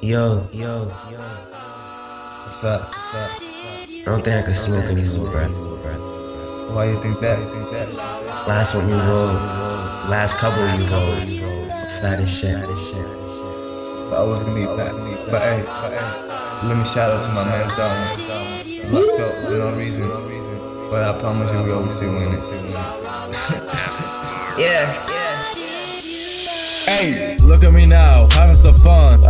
Yo, yo, yo. What's up? What's up? I don't think I can smoke anymore, bro. Why you think that? You think that? Last one you rolled, last couple you rolled, fat as shit. But I wasn't gonna be fat. But hey, let me shout out to my man Darwin. Locked up for no reason. But I promise you we always still win Yeah, yeah. Hey, look at me now, having some fun.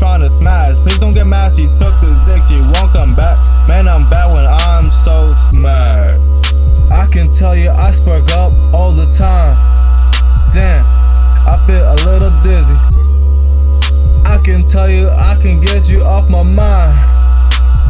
Trying to smash. Please don't get mad, she took this dick, she won't come back. Man, I'm bad when I'm so smart. I can tell you, I spark up all the time. Damn, I feel a little dizzy. I can tell you, I can get you off my mind.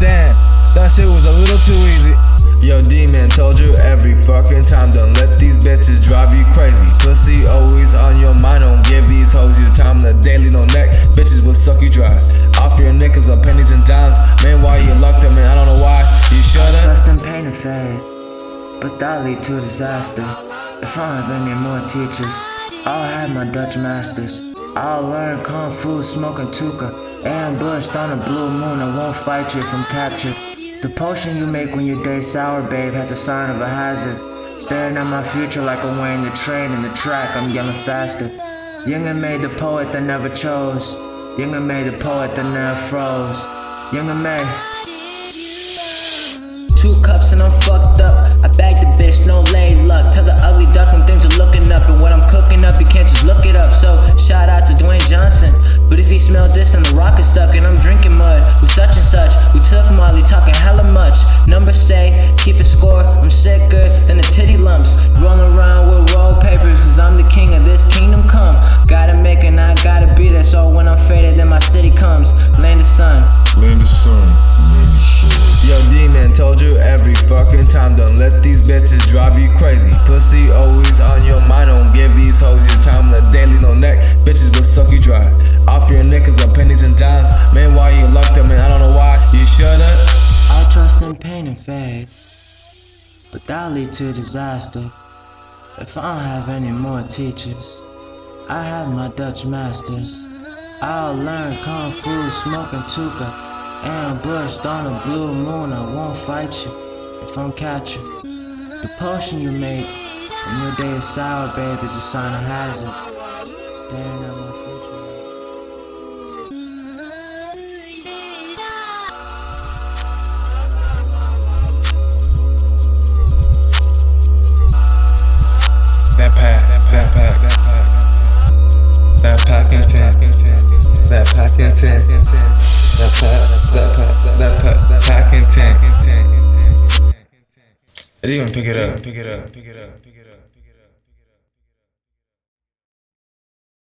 Damn, that shit was a little too easy. Yo, D-Man told you every fucking time, don't let these bitches drive you crazy. Pussy always on your mind, don't give these hoes your time the daily, no neck. Bitches will suck you dry. Off your nickels or pennies and dimes. Man, why you locked them in? I don't know why. You should've. Trust and pain and fade, but that lead to disaster. If I have any more teachers, I'll have my Dutch masters. I'll learn kung fu smoking tuka, ambushed on a blue moon. I won't fight you from capture. The potion you make when your day's sour, babe, has a sign of a hazard. Staring at my future like I'm weighing the train in the track. I'm yelling faster. Younger made the poet that never chose. Younger made the poet that never froze. Yung MA. Two cups and I'm fucked up. I bagged the bitch, no lay luck. Tell But if this, then the rock is stuck. And I'm drinking mud with such and such. We took Molly, talking hella much. Numbers say, keep it score. I'm sicker than the titty lumps. Rolling around with roll papers, cause I'm the king of this kingdom come. Gotta make it, and I gotta be there. So when I'm faded, then my city comes. Land of sun. Land of sun. Land of sun. Yo, D-Man told you every fucking time, don't let these bitches drive you crazy. Pussy always on your mind, and fade, but that'll lead to disaster. If I don't have any more teachers, I have my Dutch masters. I'll learn kung fu, smoking tuka, ambushed on a blue moon. I won't fight you if I'm catching. The potion you make when your day is sour, babe, is a sign of hazard. Staring That pack, that pack, that pack. In ten. That pack in ten. That pack, that pack, that pack, that pack in ten. I didn't even pick it up. Pick it up. Pick it up. Pick it up.